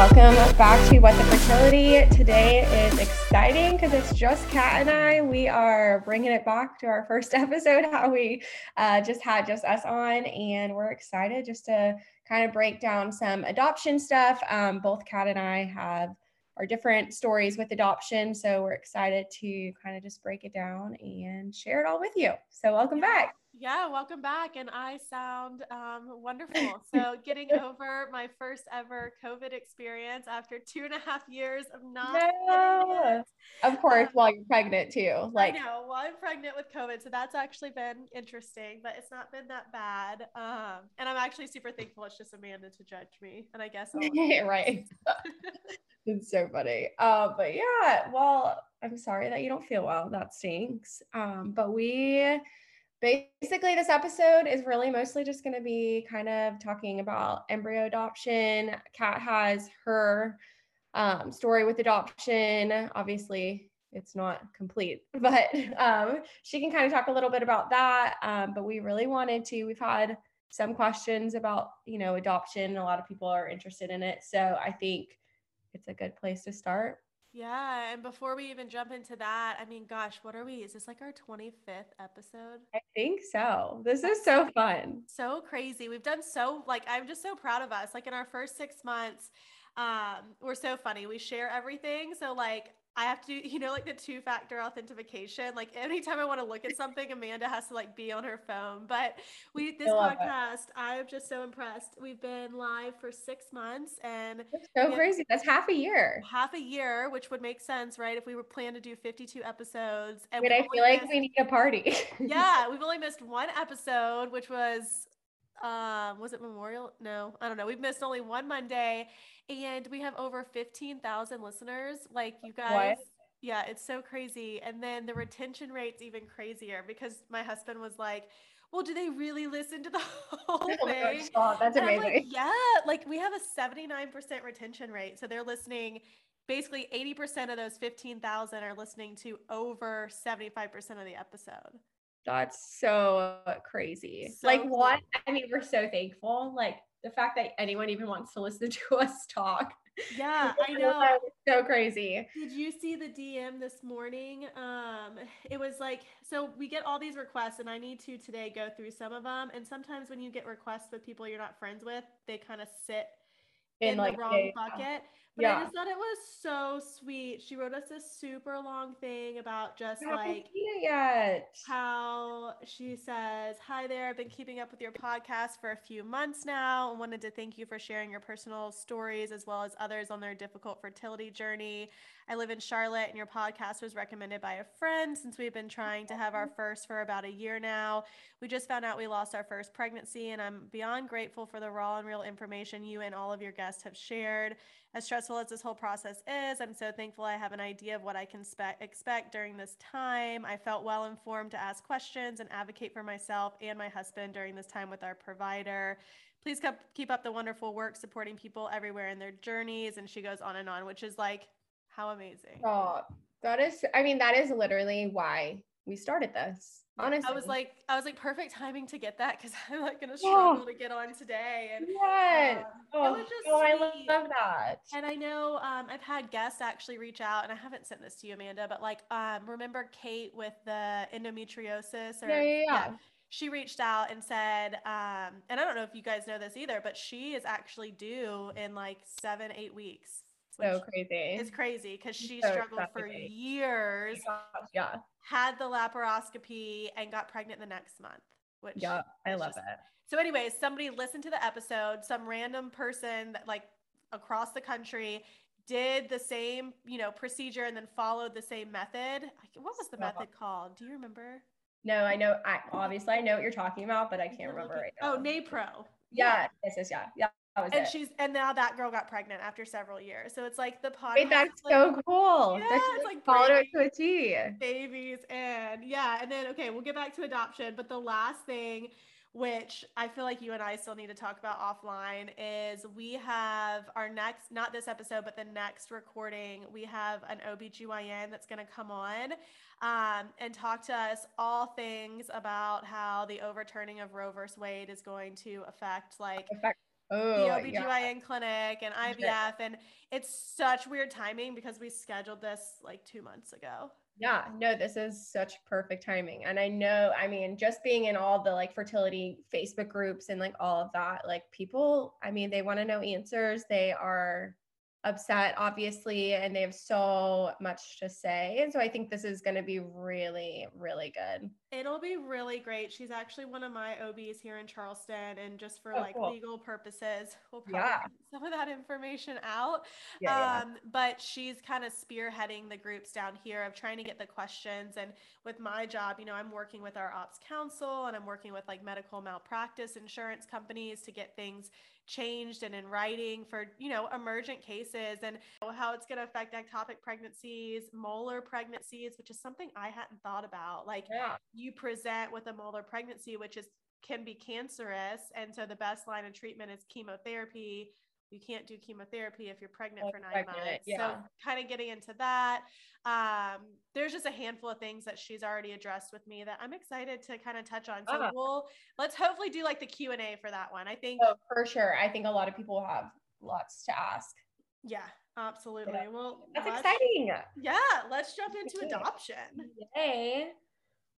welcome back to What the Fertility. Today is exciting because it's just Cat and I. We are bringing it back to our first episode, how we uh, just had just us on, and we're excited just to kind of break down some adoption stuff. Um, both Cat and I have our different stories with adoption, so we're excited to kind of just break it down and share it all with you. So, welcome back. Yeah, welcome back. And I sound um, wonderful. So, getting over my first ever COVID experience after two and a half years of not. No. Of course, um, while you're pregnant too. Like, I know, while I'm pregnant with COVID. So, that's actually been interesting, but it's not been that bad. Um, and I'm actually super thankful it's just Amanda to judge me. And I guess I'll. right. it's so funny. Uh, but yeah, well, I'm sorry that you don't feel well. That stinks. Um, but we basically this episode is really mostly just going to be kind of talking about embryo adoption. Cat has her um, story with adoption. Obviously it's not complete but um, she can kind of talk a little bit about that um, but we really wanted to we've had some questions about you know adoption. A lot of people are interested in it so i think it's a good place to start yeah. And before we even jump into that, I mean, gosh, what are we? Is this like our 25th episode? I think so. This is so fun. So crazy. We've done so, like, I'm just so proud of us. Like, in our first six months, um, we're so funny. We share everything. So, like, I have to do, you know, like the two factor authentication. Like anytime I want to look at something, Amanda has to like be on her phone. But we, this podcast, I'm just so impressed. We've been live for six months and That's so crazy. That's half a year. Half a year, which would make sense, right? If we were planning to do 52 episodes. And Wait, I feel like we need a party. yeah. We've only missed one episode, which was, um, was it Memorial? No, I don't know. We've missed only one Monday and we have over 15,000 listeners. Like you guys. What? Yeah, it's so crazy. And then the retention rate's even crazier because my husband was like, well, do they really listen to the whole oh thing? Oh, that's and amazing. Like, yeah, like we have a 79% retention rate. So they're listening basically 80% of those 15,000 are listening to over 75% of the episode. That's so crazy. So like cool. what? I mean, we're so thankful. Like the fact that anyone even wants to listen to us talk. Yeah, I know. so crazy. Did you see the DM this morning? Um, it was like so we get all these requests, and I need to today go through some of them. And sometimes when you get requests with people you're not friends with, they kind of sit in, in like, the wrong bucket. But yeah. I just thought it was so sweet. She wrote us a super long thing about just like how she says, Hi there, I've been keeping up with your podcast for a few months now and wanted to thank you for sharing your personal stories as well as others on their difficult fertility journey. I live in Charlotte, and your podcast was recommended by a friend since we've been trying to have our first for about a year now. We just found out we lost our first pregnancy, and I'm beyond grateful for the raw and real information you and all of your guests have shared. As stressful as this whole process is, I'm so thankful I have an idea of what I can spe- expect during this time. I felt well informed to ask questions and advocate for myself and my husband during this time with our provider please keep up the wonderful work supporting people everywhere in their journeys and she goes on and on which is like how amazing. Oh, that is, I mean, that is literally why we started this. Honestly. I was like, I was like, perfect timing to get that because I'm like gonna struggle oh. to get on today. And yeah, um, oh, it was just oh, sweet. I love that. And I know um, I've had guests actually reach out, and I haven't sent this to you, Amanda, but like, um, remember Kate with the endometriosis? Or, yeah, yeah, yeah. yeah she reached out and said, um, and I don't know if you guys know this either, but she is actually due in like seven, eight weeks so crazy. It's crazy because she so struggled for years. Yeah. Had the laparoscopy and got pregnant the next month. Which yeah, I love just... it. So, anyways, somebody listened to the episode. Some random person that like across the country did the same, you know, procedure and then followed the same method. What was the method called? Do you remember? No, I know. I obviously I know what you're talking about, but I can't remember right oh, now. Oh, NaPro. Yeah, yes, yes, yeah, yeah and it. she's and now that girl got pregnant after several years. So it's like the podcast. Wait, that's like, so cool. Yeah, that it's like followed her to a T. Babies and yeah, and then okay, we'll get back to adoption. But the last thing, which I feel like you and I still need to talk about offline, is we have our next, not this episode, but the next recording, we have an OBGYN that's gonna come on. Um, and talk to us all things about how the overturning of Roe versus Wade is going to affect like affect oh, the OBGYN yeah. clinic and IVF. And it's such weird timing because we scheduled this like two months ago. Yeah, no, this is such perfect timing. And I know, I mean, just being in all the like fertility Facebook groups and like all of that, like people, I mean, they want to know answers. They are upset, obviously, and they have so much to say. And so I think this is going to be really, really good. It'll be really great. She's actually one of my OBs here in Charleston. And just for oh, like cool. legal purposes, we'll probably yeah. some of that information out. Yeah, um, yeah. But she's kind of spearheading the groups down here of trying to get the questions. And with my job, you know, I'm working with our ops council and I'm working with like medical malpractice insurance companies to get things changed and in writing for you know emergent cases and how it's going to affect ectopic pregnancies molar pregnancies which is something i hadn't thought about like yeah. you present with a molar pregnancy which is can be cancerous and so the best line of treatment is chemotherapy you can't do chemotherapy if you're pregnant for nine pregnant, months. Yeah. So kind of getting into that. Um, there's just a handful of things that she's already addressed with me that I'm excited to kind of touch on. So uh, we'll let's hopefully do like the Q and A for that one. I think oh, for sure. I think a lot of people have lots to ask. Yeah, absolutely. Yeah. Well, that's exciting. Yeah, let's jump into adoption. Yay.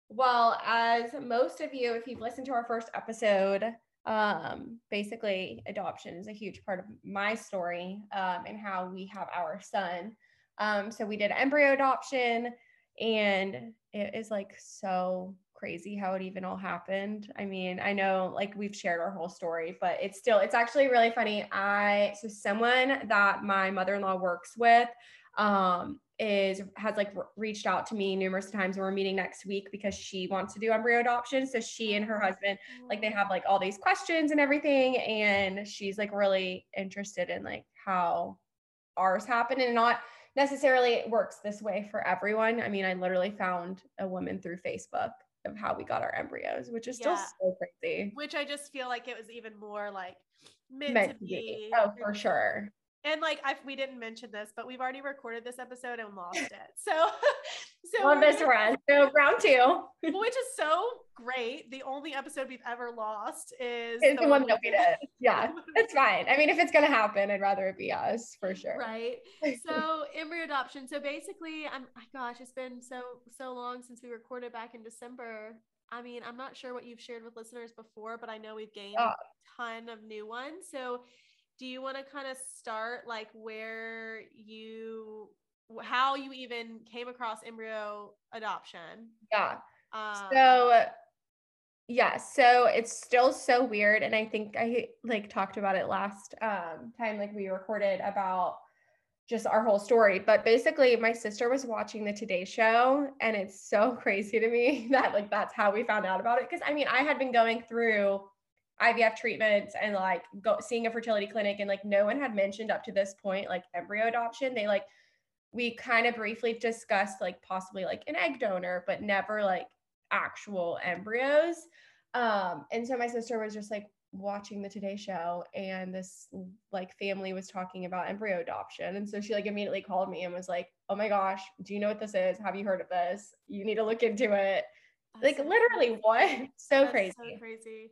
Well, as most of you, if you've listened to our first episode, um, basically adoption is a huge part of my story um, and how we have our son. Um, so we did embryo adoption and it is like so crazy how it even all happened. I mean, I know like we've shared our whole story, but it's still it's actually really funny. I so someone that my mother-in-law works with um is has like reached out to me numerous times and we're meeting next week because she wants to do embryo adoption so she and her husband like they oh. have like all these questions and everything and she's like really interested in like how ours happened and not necessarily it works this way for everyone i mean i literally found a woman through facebook of how we got our embryos which is yeah. still so crazy which i just feel like it was even more like meant, meant to be. be. oh for sure and like I, we didn't mention this, but we've already recorded this episode and lost it. So, so on this run, so round two, which is so great. The only episode we've ever lost is the, the one that we did. Yeah, it's fine. I mean, if it's gonna happen, I'd rather it be us for sure. Right. So embryo adoption. So basically, I'm. Gosh, it's been so so long since we recorded back in December. I mean, I'm not sure what you've shared with listeners before, but I know we've gained a ton of new ones. So do you want to kind of start like where you how you even came across embryo adoption? Yeah. Um, so yeah so it's still so weird and i think i like talked about it last um, time like we recorded about just our whole story but basically my sister was watching the today show and it's so crazy to me that like that's how we found out about it because i mean i had been going through IVF treatments and like go seeing a fertility clinic and like no one had mentioned up to this point like embryo adoption. They like we kind of briefly discussed like possibly like an egg donor, but never like actual embryos. Um, and so my sister was just like watching the Today Show, and this like family was talking about embryo adoption, and so she like immediately called me and was like, "Oh my gosh, do you know what this is? Have you heard of this? You need to look into it." That's like so literally, crazy. what? So That's crazy. So crazy.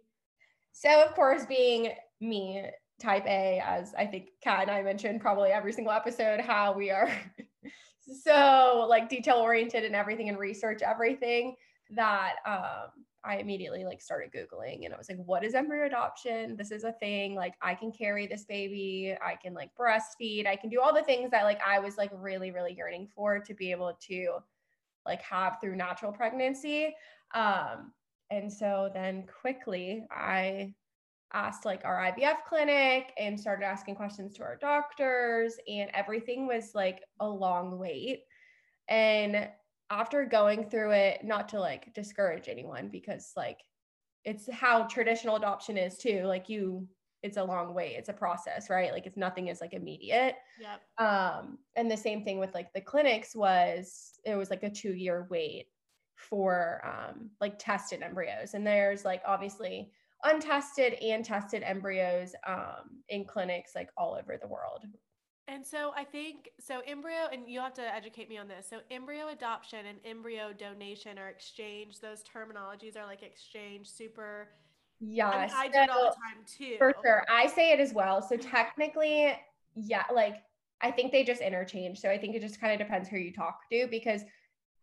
So, of course, being me, type A, as I think Cat and I mentioned probably every single episode, how we are so like detail oriented and everything and research everything that um, I immediately like started Googling and I was like, what is embryo adoption? This is a thing. Like, I can carry this baby, I can like breastfeed, I can do all the things that like I was like really, really yearning for to be able to like have through natural pregnancy. Um, and so then quickly I asked like our IVF clinic and started asking questions to our doctors, and everything was like a long wait. And after going through it, not to like discourage anyone because like it's how traditional adoption is too. Like you, it's a long wait. It's a process, right? Like it's nothing is like immediate. Yep. Um, and the same thing with like the clinics was it was like a two year wait for um, like tested embryos. And there's like obviously untested and tested embryos um, in clinics like all over the world. And so I think so embryo and you have to educate me on this. So embryo adoption and embryo donation are exchange, Those terminologies are like exchange, super Yeah, I, mean, I do it all the time too. For sure. I say it as well. So technically, yeah, like I think they just interchange. So I think it just kind of depends who you talk to because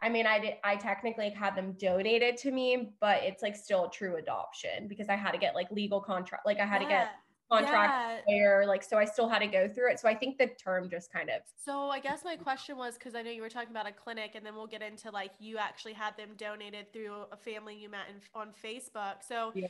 I mean, I did I technically had them donated to me, but it's like still a true adoption because I had to get like legal contract like I had yeah. to get contract yeah. where like so I still had to go through it. So I think the term just kind of So I guess my question was because I know you were talking about a clinic and then we'll get into like you actually had them donated through a family you met in, on Facebook. So yeah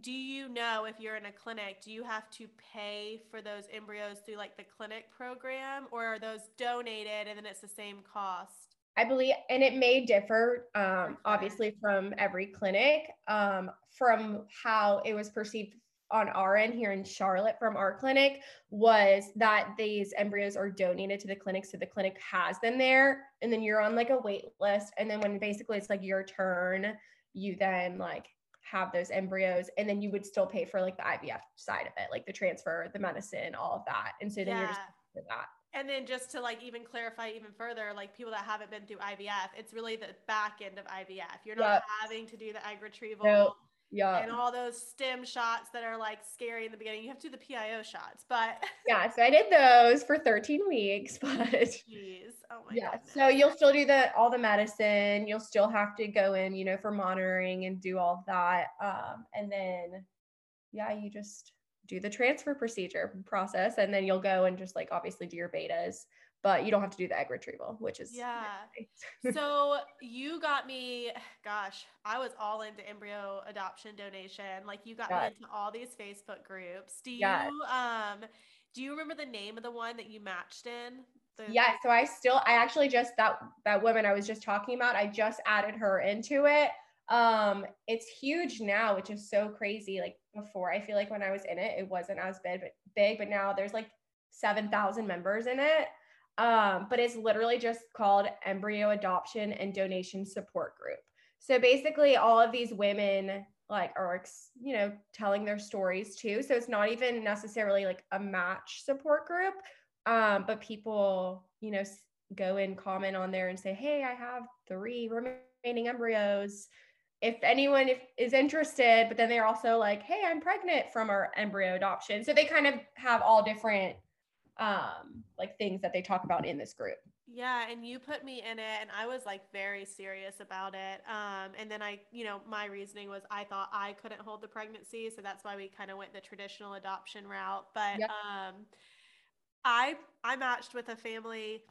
do you know if you're in a clinic do you have to pay for those embryos through like the clinic program or are those donated and then it's the same cost i believe and it may differ um, obviously from every clinic um, from how it was perceived on our end here in charlotte from our clinic was that these embryos are donated to the clinic so the clinic has them there and then you're on like a wait list and then when basically it's like your turn you then like have those embryos and then you would still pay for like the IVF side of it, like the transfer, the medicine, all of that. And so then yeah. you're just for that. And then just to like even clarify even further, like people that haven't been through IVF, it's really the back end of IVF. You're not yep. having to do the egg retrieval. Nope yeah and all those stim shots that are like scary in the beginning you have to do the pio shots but yeah so i did those for 13 weeks but Jeez. oh my yeah goodness. so you'll still do the all the medicine you'll still have to go in you know for monitoring and do all that um and then yeah you just do the transfer procedure process and then you'll go and just like obviously do your betas but you don't have to do the egg retrieval, which is yeah. so you got me, gosh, I was all into embryo adoption donation. Like you got me into all these Facebook groups. Do you um do you remember the name of the one that you matched in? The- yeah, so I still I actually just that that woman I was just talking about, I just added her into it. Um it's huge now, which is so crazy. Like before, I feel like when I was in it, it wasn't as big, but big, but now there's like 7,000 members in it. Um, but it's literally just called Embryo Adoption and Donation Support Group. So basically, all of these women like are you know telling their stories too. So it's not even necessarily like a match support group, um, but people you know go and comment on there and say, "Hey, I have three remaining embryos." If anyone if, is interested, but then they're also like, "Hey, I'm pregnant from our embryo adoption." So they kind of have all different um like things that they talk about in this group yeah and you put me in it and i was like very serious about it um and then i you know my reasoning was i thought i couldn't hold the pregnancy so that's why we kind of went the traditional adoption route but yep. um i i matched with a family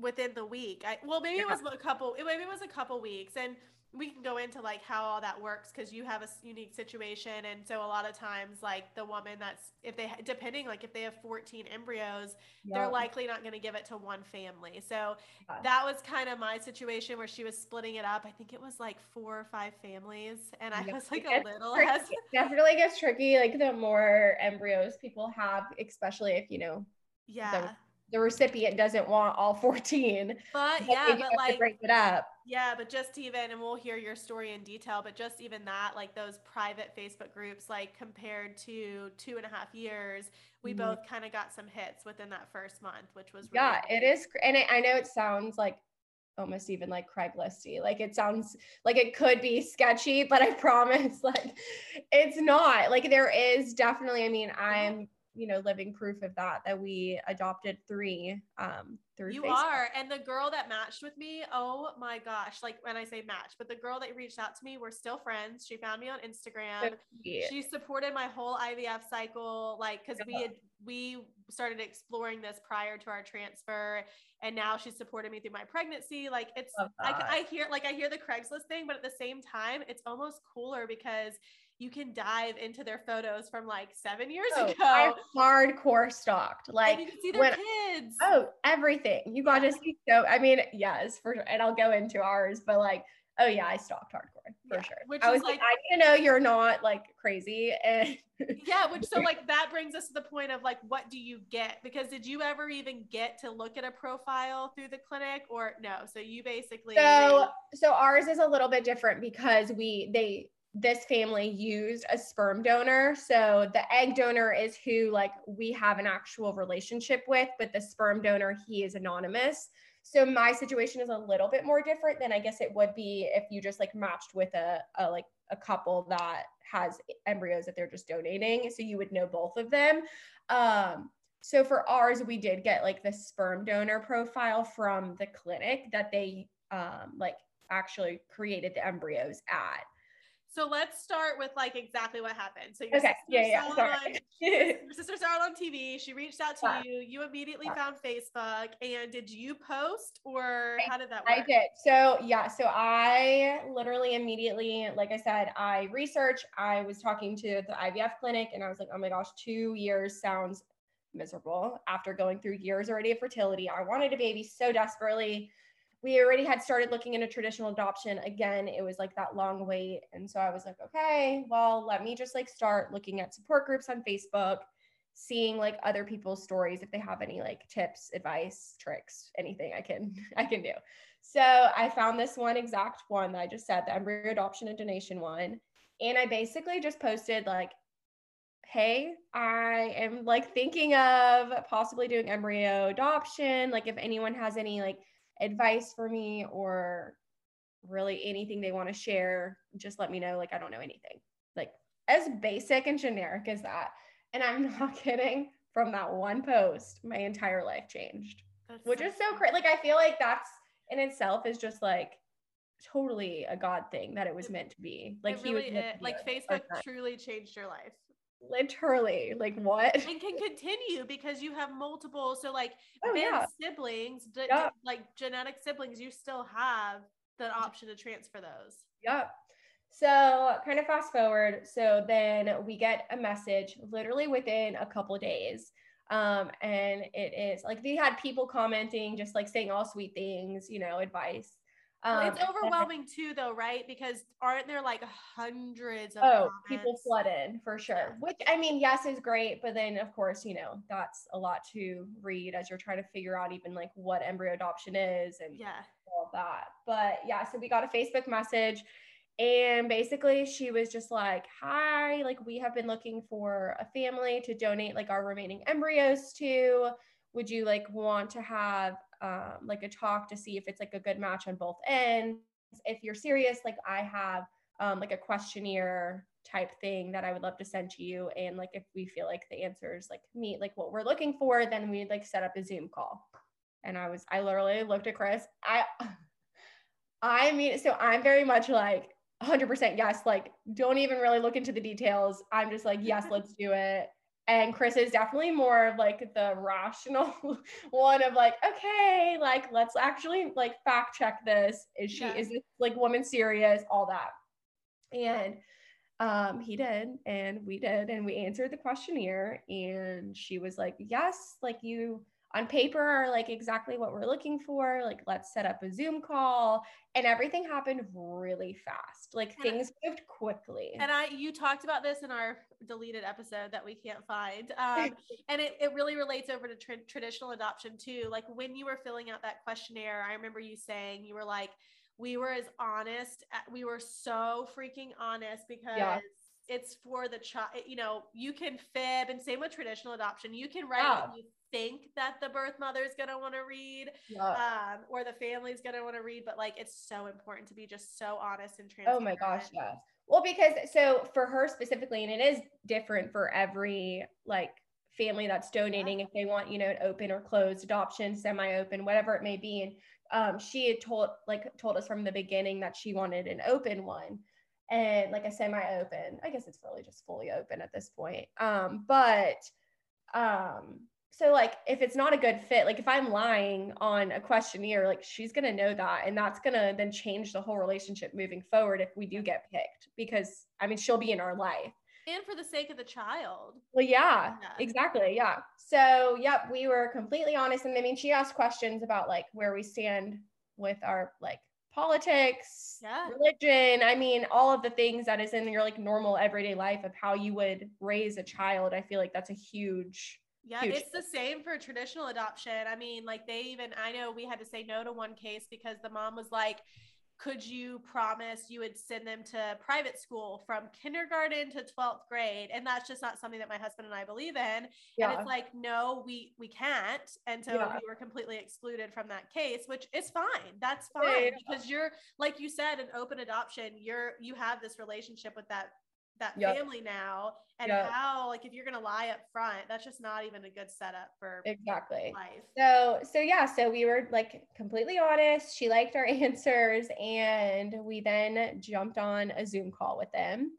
within the week i well maybe yeah. it was a couple maybe it was a couple weeks and we can go into like how all that works because you have a unique situation and so a lot of times like the woman that's if they depending like if they have 14 embryos yep. they're likely not going to give it to one family so yeah. that was kind of my situation where she was splitting it up i think it was like four or five families and i yep. was like a little definitely gets tricky like the more embryos people have especially if you know yeah the, the recipient doesn't want all 14 but, but yeah but like break it up yeah, but just even, and we'll hear your story in detail, but just even that, like those private Facebook groups, like compared to two and a half years, we mm-hmm. both kind of got some hits within that first month, which was really yeah, cool. it is. And I know it sounds like almost even like Craigslisty. Like it sounds like it could be sketchy, but I promise, like it's not. Like there is definitely. I mean, I'm you know living proof of that that we adopted three um through you Facebook. are. And the girl that matched with me oh my gosh like when i say match but the girl that reached out to me we're still friends. She found me on instagram. She supported my whole ivf cycle like because yeah. we had we started exploring this prior to our transfer and now she's supported me through my pregnancy. Like it's I, I hear like i hear the craigslist thing but at the same time it's almost cooler because you can dive into their photos from like seven years oh, ago. I hardcore stalked. Like and you can see their when, kids. Oh, everything. You got to see so I mean, yes, for sure. And I'll go into ours, but like, oh yeah, I stalked hardcore for yeah, sure. Which I was like, like, I need to know you're not like crazy. And yeah, which so like that brings us to the point of like what do you get? Because did you ever even get to look at a profile through the clinic or no? So you basically So so ours is a little bit different because we they this family used a sperm donor. So the egg donor is who like we have an actual relationship with, but the sperm donor, he is anonymous. So my situation is a little bit more different than I guess it would be if you just like matched with a, a like a couple that has embryos that they're just donating. So you would know both of them. Um, so for ours, we did get like the sperm donor profile from the clinic that they um, like actually created the embryos at. So let's start with like exactly what happened. So your Okay, sister yeah, yeah, saw it sorry. on- your sister saw it on TV. She reached out to you. You immediately found Facebook. And did you post or how did that work? I did. So yeah, so I literally immediately, like I said, I researched. I was talking to the IVF clinic, and I was like, oh my gosh, two years sounds miserable. After going through years already of fertility, I wanted a baby so desperately. We already had started looking into traditional adoption. Again, it was like that long wait, and so I was like, okay, well, let me just like start looking at support groups on Facebook seeing like other people's stories if they have any like tips advice tricks anything i can i can do so i found this one exact one that i just said the embryo adoption and donation one and i basically just posted like hey i am like thinking of possibly doing embryo adoption like if anyone has any like advice for me or really anything they want to share just let me know like i don't know anything like as basic and generic as that and I'm not kidding. From that one post, my entire life changed, That's which is so great. Like, I feel like that's in itself is just like totally a God thing that it was meant to be. Like, it he was really meant is. to be like Facebook truly changed your life. Literally, like, what? and can continue because you have multiple so like Oh, yeah. siblings d- d- like genetic siblings you still have the option to transfer those Yep. So, kind of fast forward. So, then we get a message literally within a couple days. Um, and it is like we had people commenting, just like saying all sweet things, you know, advice. Well, Um, it's overwhelming too though right because aren't there like hundreds of Oh, people comments? flooded for sure. Which I mean, yes, is great, but then of course, you know, that's a lot to read as you're trying to figure out even like what embryo adoption is and yeah all that. But yeah, so we got a Facebook message and basically she was just like, "Hi, like we have been looking for a family to donate like our remaining embryos to. Would you like want to have um like a talk to see if it's like a good match on both ends? If you're serious, like I have um like a questionnaire type thing that I would love to send to you and like if we feel like the answers like meet like what we're looking for, then we'd like set up a Zoom call." and I was I literally looked at Chris. I I mean, so I'm very much like 100% yes, like don't even really look into the details. I'm just like, yes, let's do it. And Chris is definitely more of like the rational one of like, okay, like let's actually like fact check this. Is she Yeah. is this like woman serious? All that. And um he did and we did and we answered the questionnaire and she was like, yes, like you on paper are like exactly what we're looking for. Like, let's set up a Zoom call. And everything happened really fast. Like, And I- things moved quickly. and i you talked about this in our deleted episode that we can't find um, and it, it really relates over to tra- traditional adoption too like when you were filling out that questionnaire i remember you saying you were like we were as honest we were so freaking honest because it's for the child you know you can fib and same with traditional adoption you can write what you think that the birth mother is going to want to read Yeah. um, or the family's going to want to read but like it's so important to be just so honest and transparent. oh my gosh, yes. Well, because so for her specifically, and it is different for every like family that's donating if they want, you know, an open or closed adoption, semi-open, whatever it may be. And um, she had told like told us from the beginning that she wanted an open one. And like a semi-open, I guess it's really just fully open at this point. Um, but um so like if it's not a good fit like if i'm lying on a questionnaire like she's going to know that and that's going to then change the whole relationship moving forward if we do get picked because i mean she'll be in our life and for the sake of the child well yeah, Yeah. exactly yeah so yep we were completely honest and i mean she asked questions about like where we stand with our like politics Yeah. religion i mean all of the things that is in your like normal everyday life of how you would raise a child i feel like that's a huge Yeah, Huge. it's the same for traditional adoption. I mean, like they even I know we had to say no to one case because the mom was like, "Could you promise you would send them to private school from kindergarten to 12th grade?" And that's just not something that my husband and I believe in. yeah And it's like, "No, we we can't." And so Yeah. we were completely excluded from that case, which is fine. That's fine yeah. because you're like you said an open adoption, you're you have this relationship with that that Yep. family now and Yep. how like if you're gonna lie up front that's just not even a good setup for exactly. life So, so yeah, so we were like completely honest. She liked our answers, and we then jumped on a Zoom call with them.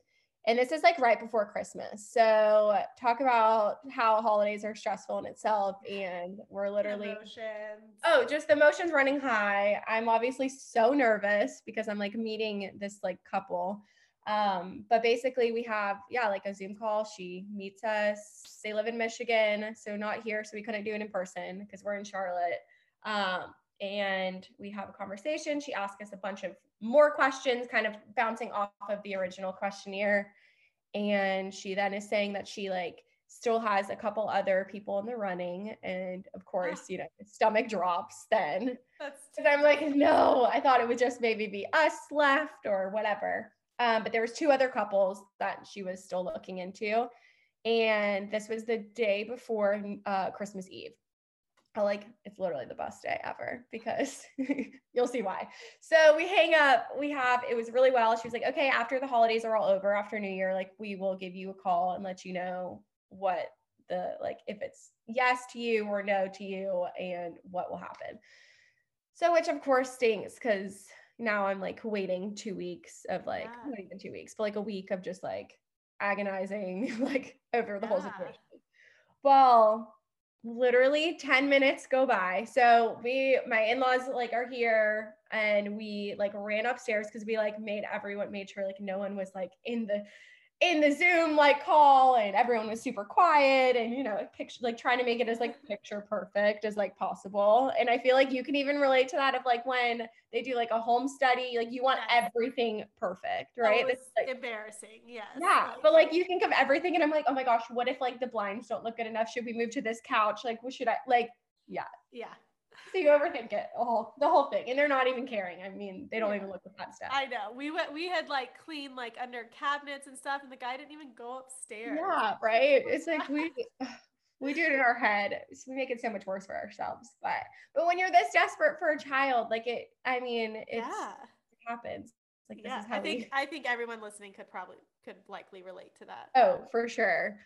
And this is like right before Christmas. So, talk about how holidays are stressful in itself. And we're literally, emotions oh, just the emotions running high. I'm obviously so nervous because I'm like meeting this like couple. Um, but basically, we have, yeah, like a Zoom call. She meets us. They live in Michigan, so not here. So we couldn't do it in person because we're in Charlotte. Um, and we have a conversation. She asked us a bunch of more questions, kind of bouncing off of the original questionnaire. And she then is saying that she like still has a couple other people in the running. And of course, you know, stomach drops then. that's Because I'm like, no, I thought it would just maybe be us left or whatever. Um, but there was two other couples that she was still looking into, and this was the day before uh, Christmas Eve. I like it's literally the best day ever because you'll see why. So we hang up. We have it was really well. She was like, okay, after the holidays are all over, after New Year, like we will give you a call and let you know what the like if it's yes to you or no to you and what will happen. So, which of course stinks because now I'm like waiting two weeks of like, Yeah. not even two weeks, but like a week of just like agonizing, like over the whole Yeah. situation. Well, literally 10 minutes go by. So, we, my in laws like are here and we like ran upstairs because we like made everyone made sure like no one was like in the in the Zoom like call and everyone was super quiet and you know like picture like trying to make it as like picture perfect as like possible. And I feel like you can even relate to that of like when they do like a home study, like you want Yes. everything perfect, oh, right? was It's like embarrassing yes yeah, but like you think of everything and I'm like, oh my gosh, what if like the blinds don't look good enough? Should we move to this couch? Like, what should I like? Yeah. Yeah So you overthink it, the whole the whole thing, and they're not even caring. I mean, they don't Yeah. even look at that stuff. I know. We went. We had like clean like under cabinets and stuff, and the guy didn't even go upstairs. Yeah, right. It's like we we do it in our head. So we make it so much worse for ourselves. But but when you're this desperate for a child, like it, I mean, it's yeah, it happens. Like this yeah. is how I think we. I think everyone listening could probably could likely relate to that. Oh, for sure.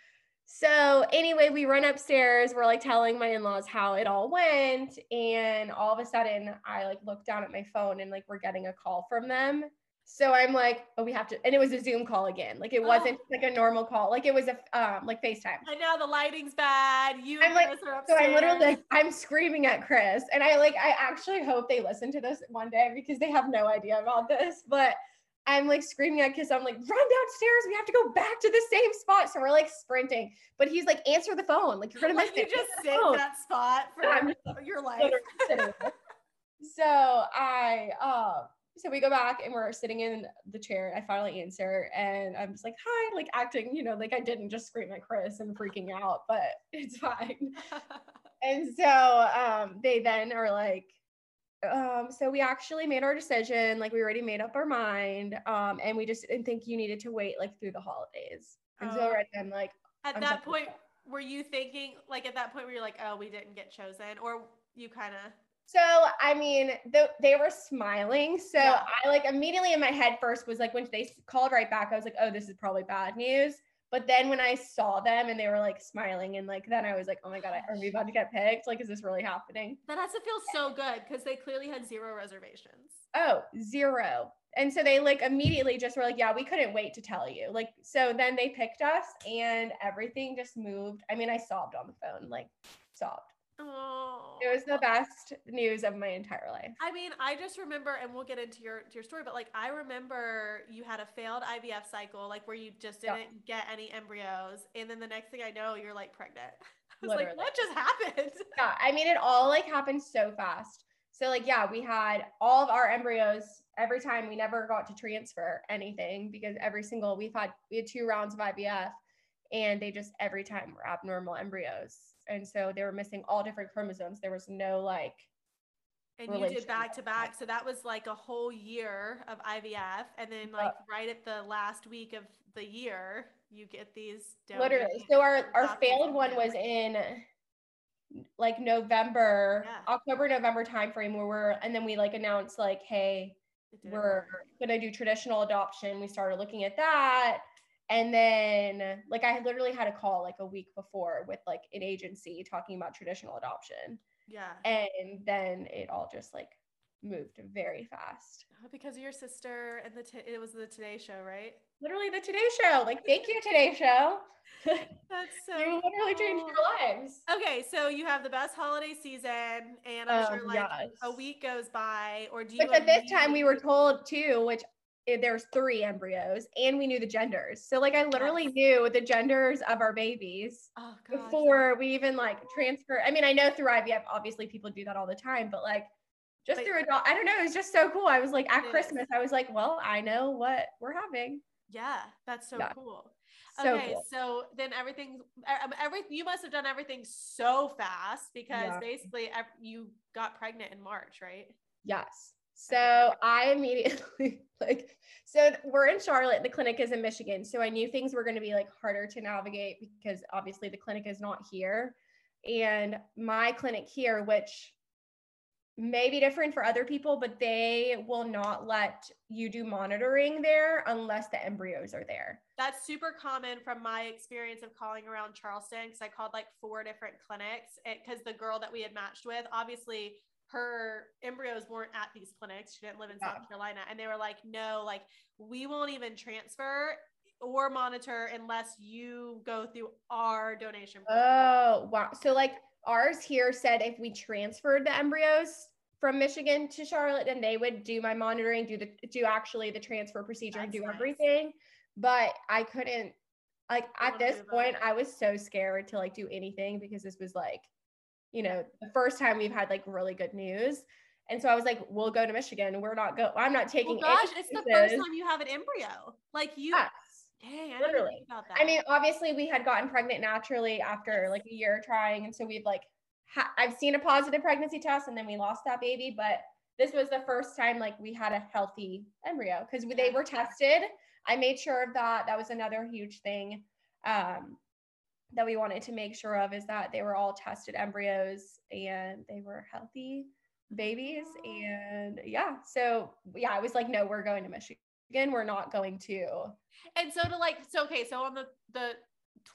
So anyway, we run upstairs. We're like telling my in-laws how it all went, and all of a sudden, I like look down at my phone and like we're getting a call from them. So I'm like, oh, we have to, and it was a Zoom call again. Like it wasn't like a normal call. Like it was a um like FaceTime. And now the lighting's bad. You I'm and like- Chris are So. I'm literally like, I'm screaming at Chris. And I like, I actually hope they listen to this one day because they have no idea about this. But I'm like screaming at Chris. I'm like, run downstairs. We have to go back to the same spot. So we're like sprinting. But he's like, answer the phone. Like you're gonna miss like you it. just sit in that spot for your life. literally sitting there. So I um so we go back and we're sitting in the chair. I finally answer and I'm just like, hi, like acting, you know, like I didn't just scream at Chris and freaking out, but it's fine. And so um, they then are like, um, so we actually made our decision, like we already made up our mind, um, and we just didn't think you needed to wait like through the holidays. And so Oh. already I'm like, at I'm that point, were you thinking like at that point where you're like, oh, we didn't get chosen, or you kind of so I mean, th- they were smiling. So Yeah. I like immediately in my head first was like when they called right back, I was like, oh, this is probably bad news. But then when I saw them and they were like smiling, and like then I was like, oh my god, are we about to get picked? Like, is this really happening? that has to feel so good because they clearly had zero reservations. oh zero and so they like immediately just were like yeah we couldn't wait to tell you like so then they picked us and everything just moved i mean i sobbed on the phone like sobbed Oh, it was the best news of my entire life I mean, I just remember, and we'll get into your to your story, but like I remember you had a failed IVF cycle, like where you just didn't get any embryos, and then the next thing I know, you're like pregnant. I was Literally. like, what just happened? yeah i mean it all like happened so fast so like yeah we had all of our embryos every time we never got to transfer anything because every single we've had we had two rounds of ivf and they just every time were abnormal embryos and so they were missing all different chromosomes. There was no like And you did back to back, so that was like a whole year of IVF, and then like right at the last week of the year, you get these. literally. so our our failed one was in like november Yeah. october november timeframe where we're and then we like announced like hey we're work. gonna do traditional adoption. We started looking at that And then like I literally had a call like a week before with like an agency talking about traditional adoption. Yeah. And then it all just like moved very fast. Oh, because of your sister and the t- it was the Today Show, right? Literally the Today Show. Like, thank you, Today Show. That's so you literally changed cool. our lives. Okay, so you have the best holiday season, and I'm Um, sure like a week goes by, or do you? Which at this time we were told too, which there's three embryos and we knew the genders. So like I literally Yes. knew the genders of our babies Oh before we even like transfer. I mean, I know through IVF, obviously people do that all the time, but like just But- through adult, I don't know, it was just so cool. I was like at It is. Christmas, I was like, well, I know what we're having. Yeah, that's so Yeah. cool. So okay, cool. so then everything, um, every you must have done everything so fast because Yeah. basically you got pregnant in March, right? Yes. So I immediately like so we're in Charlotte, the clinic is in Michigan. So I knew things were going to be like harder to navigate because obviously the clinic is not here. And my clinic here, which may be different for other people, but they will not let you do monitoring there unless the embryos are there. That's super common from my experience of calling around Charleston because I called like four different clinics because the girl that we had matched with, obviously her embryos weren't at these clinics. She didn't live in Yeah. South Carolina. And they were like, no, like we won't even transfer or monitor unless you go through our donation. program." Oh, wow. So like ours here said if we transferred the embryos from Michigan to Charlotte, then they would do my monitoring, do the do actually the transfer procedure and do nice. everything. But I couldn't like at this point. I was so scared to like do anything because this was like, you know, the first time we've had like really good news. And so I was like, we'll go to Michigan. We're not go I'm not taking Well, gosh, it's the first time you have an embryo. Like you, Yes. dang, I literally. think about that. I mean, obviously, we had gotten pregnant naturally after like a year trying, and so we've like, ha- I've seen a positive pregnancy test, and then we lost that baby. But this was the first time like we had a healthy embryo because they were tested. I made sure of that. That was another huge thing um, that we wanted to make sure of is that they were all tested embryos and they were healthy babies. And yeah, so yeah, I was like, no, we're going to Michigan. We're not going to. and so to like, so okay, so on the the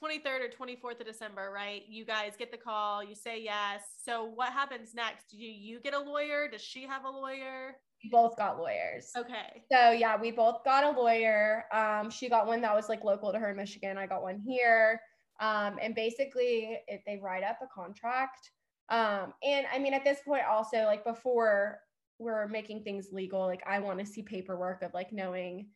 23rd or 24th of December, right? You guys get the call, you say yes. So what happens next? Do you get a lawyer? Does she have a lawyer? We both got lawyers. Okay. So yeah, we both got a lawyer. Um, she got one that was like local to her in Michigan. I got one here. Um, and basically, it, they write up a contract. Um, and I mean, at this point, also like before we're making things legal, like I want to see paperwork of like knowing,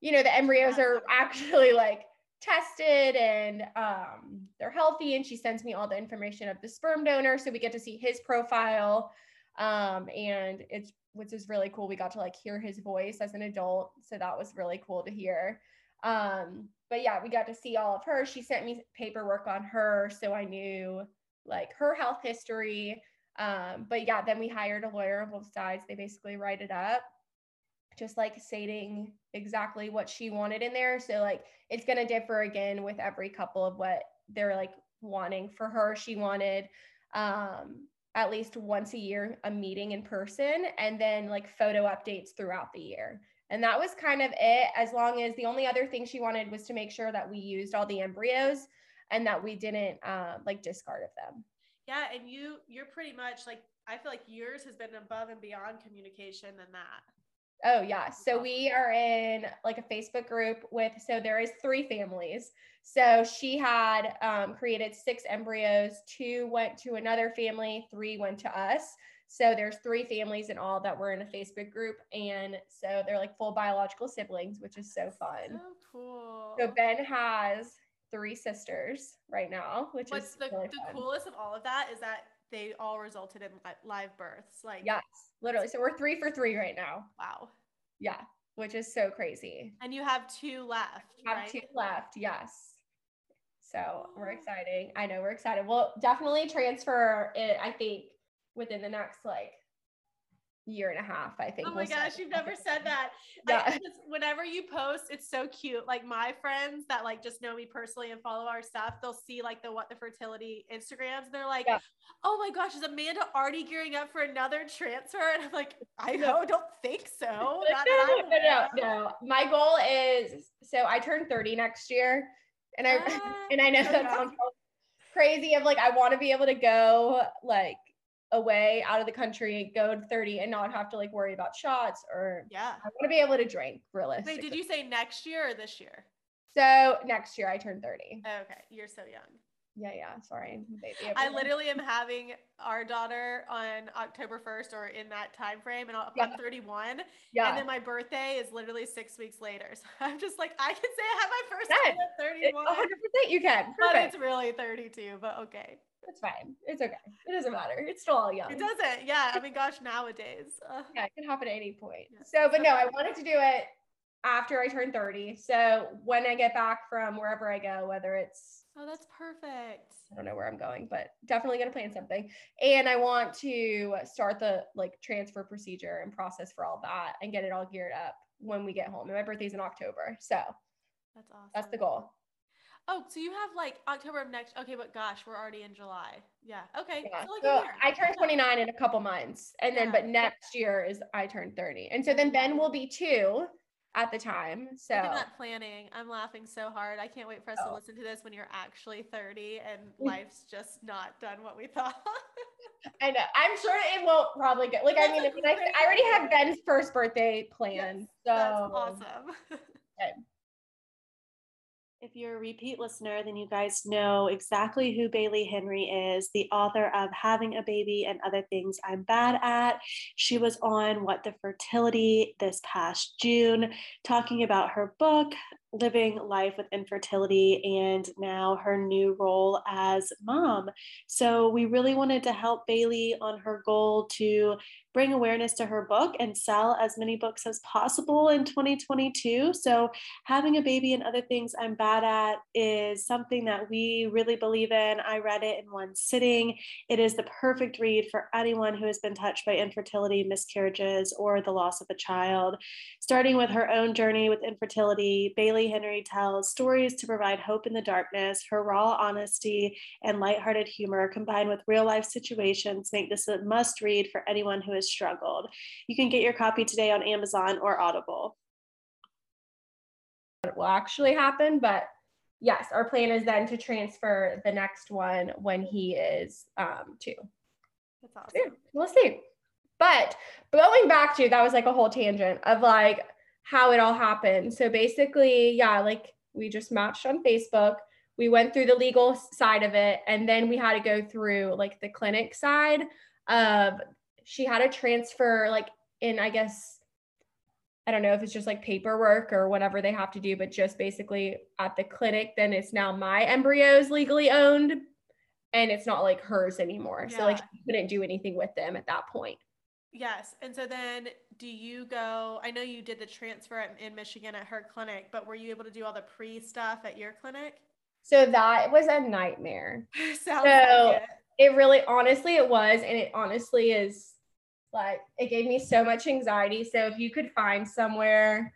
you know, the embryos are actually like tested and um, they're healthy. And she sends me all the information of the sperm donor, so we get to see his profile. Um, and it's which is really cool. We got to like hear his voice as an adult, so that was really cool to hear. Um, but yeah, we got to see all of her. She sent me paperwork on her, so I knew like her health history. Um, but yeah, then we hired a lawyer on both sides. They basically write it up, just like stating exactly what she wanted in there. So like it's gonna differ again with every couple of what they're like wanting. For her, she wanted um at least once a year a meeting in person and then like photo updates throughout the year. And that was kind of it, as long as the only other thing she wanted was to make sure that we used all the embryos and that we didn't uh, like discard of them. Yeah, and you you're pretty much like I feel like yours has been above and beyond communication than that. Oh yeah. So we are in like a Facebook group with so there is three families. So she had um, created six embryos. Two went to another family. Three went to us. So there's three families in all that were in a Facebook group, and so they're like full biological siblings, which is so fun. So cool. So Ben has three sisters right now, which What's is the, really the coolest of all of that is that they all resulted in li- live births. Like Yes, literally. So we're three for three right now. wow. Yeah, which is so crazy. And you have two left, have right? two left. Yes. So we're exciting. I know we're excited. We'll definitely transfer it, I think, within the next like year and a half, I think. Oh my we'll gosh, you've never said that. Yeah. I, just- whenever you post, it's so cute. Like my friends that like just know me personally and follow our stuff, they'll see like the what the fertility Instagrams. And they're like, Yeah. "Oh my gosh, is Amanda already gearing up for another transfer?" And I'm like, "I No. know, don't think so. Not no, no, no, no, no. My goal is so I turn 30 next year. And I Ah, and I know that sounds crazy of like I want to be able to go like away out of the country, go to 30 and not have to like worry about shots or Yeah. I want to be able to drink realistically. Wait, did you say next year or this year? So next year I turn 30. Okay, you're so young. Yeah, yeah. Sorry, baby. I literally am having our daughter on October 1st or in that time frame, and I'll- Yeah. I'm 31. yeah. And then my birthday is literally six weeks later. So I'm just like, I can say I have my first Yes, kid at It- 31. 100% you can. But it's really 32, but okay. It's fine. It's okay. It doesn't matter. It's still all young. It doesn't. Yeah. I mean, gosh, nowadays. Uh, Yeah, it can happen at any point. Yeah. So, but no, I wanted to do it after I turn 30. So when I get back from wherever I go, whether it's oh, that's perfect. I don't know where I'm going, but definitely gonna plan something. And I want to start the like transfer procedure and process for all that and get it all geared up when we get home. And my birthday's in October. So That's awesome. that's the goal. Oh, so you have like October of next. Okay, but gosh, we're already in July. Yeah. Okay. Yeah. So like So. I turn 29 in a couple months. And then but next year is I turn 30. And so then Ben will be two at the time. So Look that planning. I'm laughing so hard. I can't wait for us to Oh. listen to this when you're actually 30 and life's just not done what we thought. I know. I'm sure it won't probably get like I mean a it's nice. great I already have. Ben's first birthday planned. so That's awesome. If you're a repeat listener, then you guys know exactly who Bailey Henry is, the author of Having a Baby and Other Things I'm Bad At. She was on What the Fertility this past June, talking about her book, Living Life with Infertility, and now her new role as mom. So, we really wanted to help Bailey on her goal to bring awareness to her book and sell as many books as possible in 2022. So, having a baby and other things I'm bad at is something that we really believe in. I read it in one sitting. It is the perfect read for anyone who has been touched by infertility, miscarriages, or the loss of a child. Starting with her own journey with infertility, Bailey Henry tells stories to provide hope in the darkness. Her raw honesty and lighthearted humor combined with real life situations make this a must read for anyone who has struggled. You can get your copy today on Amazon or Audible. it will actually happen. But yes, our plan is then to transfer the next one when he is um two. That's awesome. Yeah, we'll see. But going back to that was like a whole tangent of like how it all happened. So basically, yeah, like we just matched on Facebook. We went through the legal side of it, and then we had to go through like the clinic side of she had a transfer like in, I guess, I don't know if it's just like paperwork or whatever they have to do, but just basically at the clinic, then it's now my embryos legally owned and it's not like hers anymore. So like she couldn't do anything with them at that point. Yes. And so then do you go? I know you did the transfer at, in Michigan at her clinic, but were you able to do all the pre stuff at your clinic? So that was a nightmare. So- like it. It really honestly it was and it honestly is like it gave me so much anxiety. So if you could find somewhere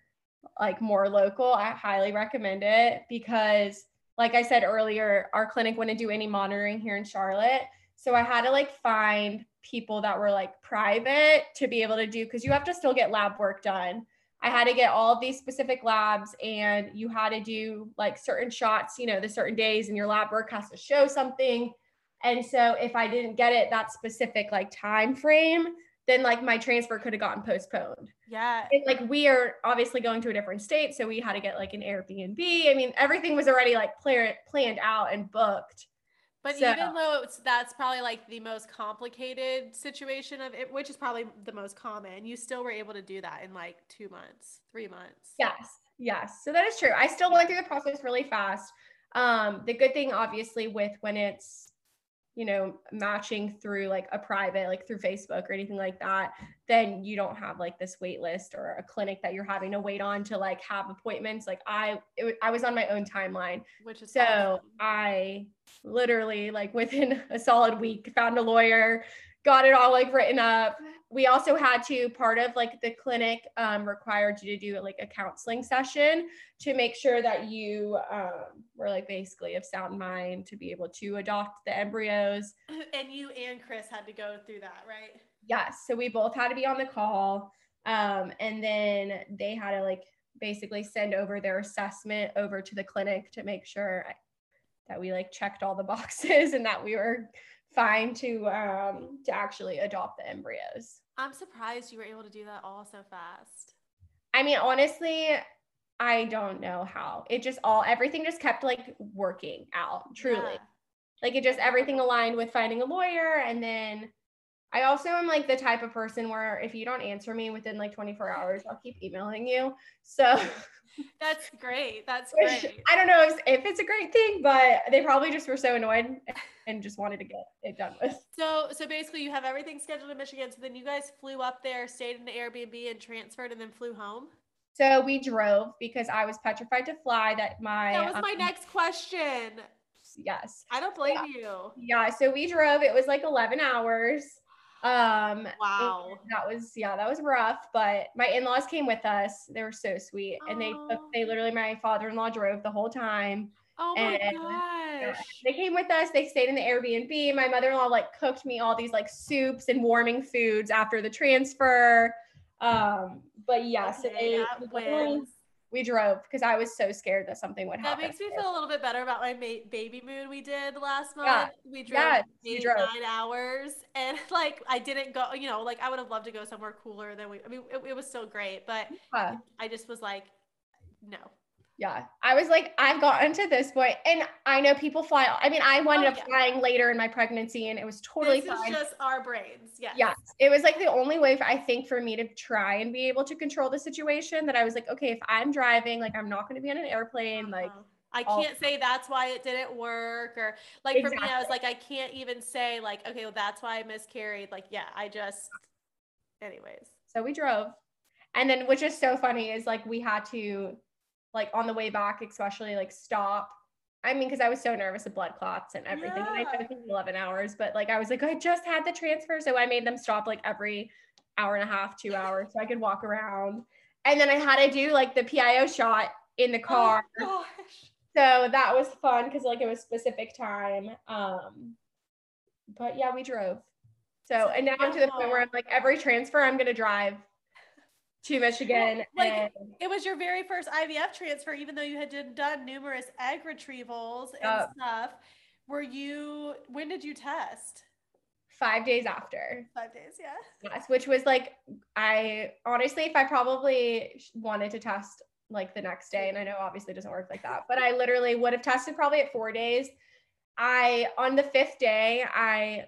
like more local, I highly recommend it because like I said earlier, our clinic wouldn't do any monitoring here in Charlotte. So I had to like find people that were like private to be able to do because you have to still get lab work done. I had to get all of these specific labs and you had to do like certain shots, you know, the certain days and your lab work has to show something. And so if I didn't get it that specific like time frame, then like my transfer could have gotten postponed. Yeah. And like we are obviously going to a different state, so we had to get like an Airbnb. I mean, everything was already like plan- planned out and booked. But So- even though it's, that's probably like the most complicated situation of it, which is probably the most common, you still were able to do that in like two months, three months. Yes, yes. So that is true. I still went through the process really fast. Um, the good thing, obviously, with when it's you know matching through like a private, like through Facebook or anything like that, then you don't have like this wait list or a clinic that you're having to wait on to like have appointments. Like I, it, I was on my own timeline, Which is so awesome. I literally like within a solid week found a lawyer, got it all like written up, we also had to part of like the clinic um, required you to do like a counseling session to make sure that you um, were like basically of sound mind to be able to adopt the embryos. And you and Chris had to go through that, right? Yes. So we both had to be on the call. Um, and then they had to like basically send over their assessment over to the clinic to make sure that we like checked all the boxes and that we were fine to um to actually adopt the embryos. I'm surprised you were able to do that all so fast. I mean, honestly, I don't know how. It just all everything just kept like working out, truly. Yeah. Like it just everything aligned with finding a lawyer and then I also am like the type of person where if you don't answer me within like 24 hours, I'll keep emailing you. So That's great. That's which great. I don't know if, if it's a great thing, but they probably just were so annoyed and just wanted to get it done with. So, so basically, you have everything scheduled in Michigan. So then you guys flew up there, stayed in the Airbnb, and transferred, and then flew home. So we drove because I was petrified to fly. That my That was my um, next question. yes, I don't blame Yeah. you. yeah. So we drove. It was like 11 hours. Um, Wow. that was yeah, that was rough. But my in-laws came with us. They were so sweet, and they took they literally my father-in-law drove the whole time. Oh my and- gosh. They came with us. They stayed in the Airbnb. My mother-in-law like cooked me all these like soups and warming foods after the transfer. Um, but yeah, so Okay, they, that we definitely- wins. we drove because I was so scared that something would happen. That makes me feel a little bit better about my ma- baby moon we did last month. Yeah. We drove Yes, eight, drove. nine hours, and like I didn't go. You know, like I would have loved to go somewhere cooler than we. I mean, it, it was still great, but Yeah. I just was like, no. Yeah. I was like, I've gotten to this point, and I know people fly. I mean, I wound Oh, up yeah. flying later in my pregnancy, and it was totally this fine. is just our brains. Yes. Yes, it was like the only way for, I think for me to try and be able to control the situation. That I was like, okay, if I'm driving, like I'm not going to be on an airplane, like Uh-huh. I can't say that's why it didn't work, or like for me, I was like, I can't even say like, okay, well, that's why I miscarried. Like, yeah, I just, anyways. So we drove. And then which is so funny is like we had to like on the way back, especially like stop. I mean, because I was so nervous of blood clots and everything. And I took 11 hours, but like I was like, I just had the transfer. So I made them stop like every hour and a half, two hours, so I could walk around. And then I had to do like the PIO shot in the car. Oh. So that was fun because like it was specific time. Um, but yeah, we drove. So So and now I'm to the point where. I'm like every transfer I'm gonna drive to Michigan. like, and It was your very first IVF transfer, even though you had done- done numerous egg retrievals and Yup. stuff. Were you, when did you test? five days after. Five days, yeah. Yes, which was like I honestly, if I probably wanted to test like the next day, and I know obviously it doesn't work like that, but I literally would have tested probably at four days. I on the fifth day, I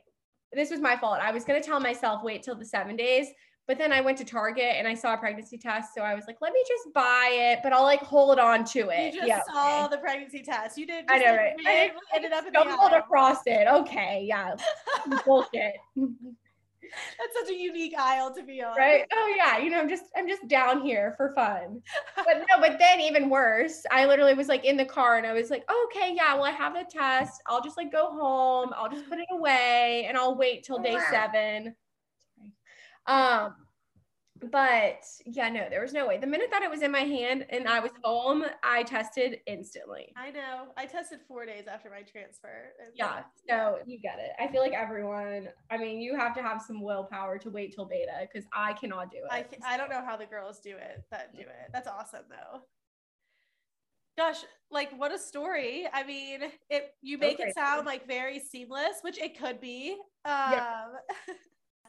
this was my fault. I was gonna tell myself wait till the seven days, but then I went to Target and I saw a pregnancy test, so I was like, let me just buy it, but I'll like hold on to it. You just yeah, saw okay. the pregnancy test. You did. I know, right? I ended up in the aisle. across it. Okay, yeah, bullshit. That's such a unique aisle to be on. right oh yeah you know i'm just i'm just down here for fun but no but then even worse i literally was like in the car and i was like okay yeah well i have a test i'll just like go home i'll just put it away and i'll wait till day seven. Um but yeah no there was no way the minute that it was in my hand and i was home i tested instantly I know. I tested four days after my transfer. yeah so you get it i feel like everyone i mean you have to have some willpower to wait till beta because i cannot do it I, I don't know how the girls do it that do it. That's awesome though. Gosh, like what a story. I mean, it you make it sound like very seamless, which it could be. Um Yeah.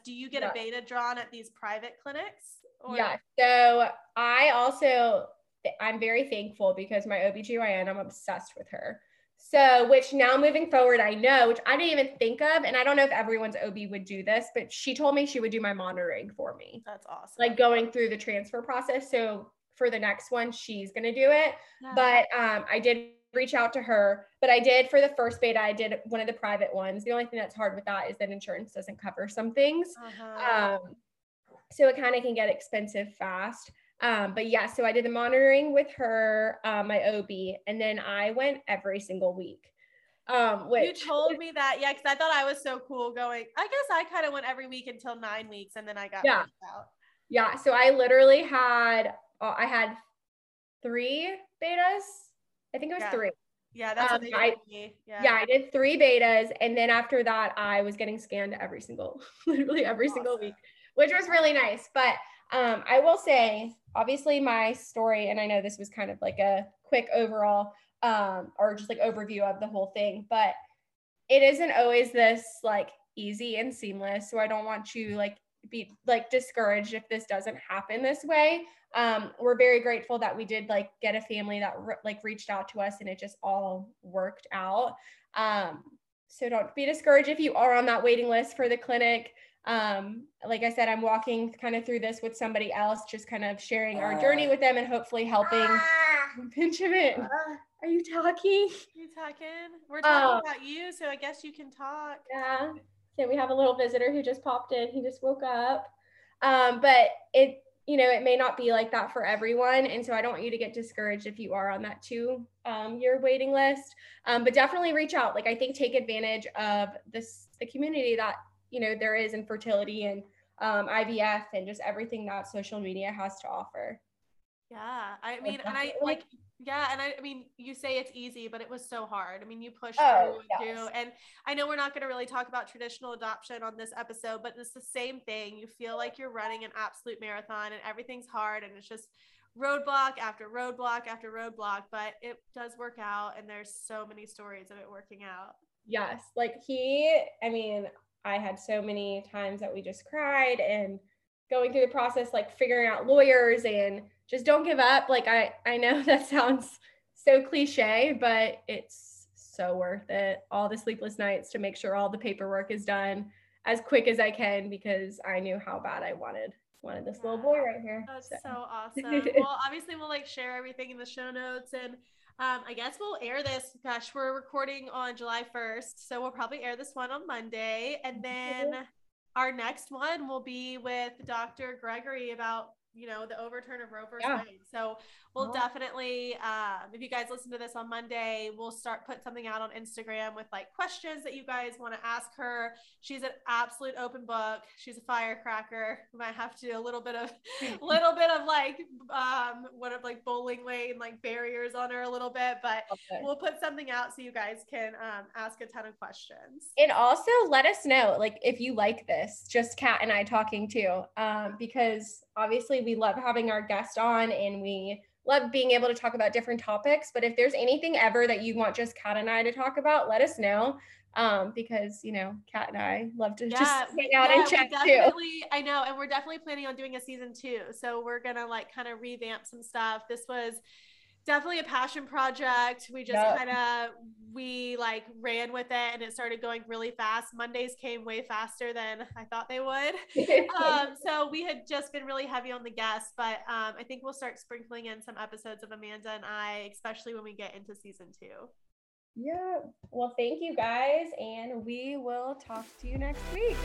do you get Yeah. a beta drawn at these private clinics? Or Yeah. So I also I'm very thankful because my OBGYN, I'm obsessed with her. So, which now moving forward, I know, which I didn't even think of. And I don't know if everyone's OB would do this, but she told me she would do my monitoring for me, that's awesome. like going through the transfer process. So for the next one, she's gonna do it. Yeah. But um, I did reach out to her, but I did for the first beta, I did one of the private ones. The only thing that's hard with that is that insurance doesn't cover some things. uh-huh. Um, so it kind of can get expensive fast. Um, but yeah, so I did the monitoring with her, uh, my OB, and then I went every single week. Um, which you told me that, yeah, because I thought I was so cool going. I guess I kind of went every week until nine weeks, and then I got yeah, yeah. So I literally had uh, I had three betas. I think it was Yeah. three. Yeah, that's Um, what they I- me. Yeah. Yeah, I did three betas, and then after that, I was getting scanned every single, literally every single week, which was really nice. But um, I will say, obviously, my story, and I know this was kind of like a quick overall, um, or just like overview of the whole thing, but it isn't always this like easy and seamless. So I don't want you like be like discouraged if this doesn't happen this way. Um, we're very grateful that we did like get a family that re- like reached out to us and it just all worked out. Um, so don't be discouraged if you are on that waiting list for the clinic. Um, like I said, I'm walking kind of through this with somebody else, just kind of sharing our journey with them and hopefully helping Benjamin. Are you talking? You talking? We're talking Oh. about you, so I guess you can talk. Yeah. Okay, we have a little visitor who just popped in. He just woke up. Um, but it, you know, it may not be like that for everyone. And so I don't want you to get discouraged if you are on that two um, year waiting list. Um, but definitely reach out. Like I think take advantage of this the community that, you know, there is in fertility and um, IVF and just everything that social media has to offer. Yeah, I mean, and I like, yeah, and I, I mean, you say it's easy, but it was so hard. I mean, you pushed Oh, through yes. through, and I know we're not going to really talk about traditional adoption on this episode, but it's the same thing. You feel like you're running an absolute marathon, and everything's hard, and it's just roadblock after roadblock after roadblock, but it does work out, and there's so many stories of it working out. Yes. Like he, I mean, I had so many times that we just cried and going through the process, like figuring out lawyers and just don't give up. Like I, I know that sounds so cliche, but it's so worth it. All the sleepless nights to make sure all the paperwork is done as quick as I can because I knew how bad I wanted wanted this little boy right here. That's So- so awesome. well, obviously, we'll like share everything in the show notes, and um, I guess we'll air this. Gosh, we're recording on July 1st, so we'll probably air this one on Monday, and then our next one will be with Dr. Gregory about you know the overturn of Roe versus Yeah. Wade. So we'll Oh. definitely, um, if you guys listen to this on Monday, we'll start put something out on Instagram with like questions that you guys want to ask her. She's an absolute open book. She's a firecracker. We might have to do a little bit of, little bit of like, um, what of like bowling lane like barriers on her a little bit, but Okay. we'll put something out so you guys can um, ask a ton of questions. And also let us know, like, if you like this, just Cat and I talking too, um, because obviously we love having our guest on and we love being able to talk about different topics. But if there's anything ever that you want just Cat and I to talk about, let us know. Um, because you know, Cat and I love to just hang out yeah, and chat too. I know, and we're definitely planning on doing a season two. So we're gonna like kind of revamp some stuff. This was definitely a passion project. We just Yep. kind of we like ran with it, and it started going really fast. Mondays came way faster than I thought they would. um, so we had just been really heavy on the guests, but um, I think we'll start sprinkling in some episodes of Amanda and I, especially when we get into season two. yeah. Well, thank you guys, and we will talk to you next week.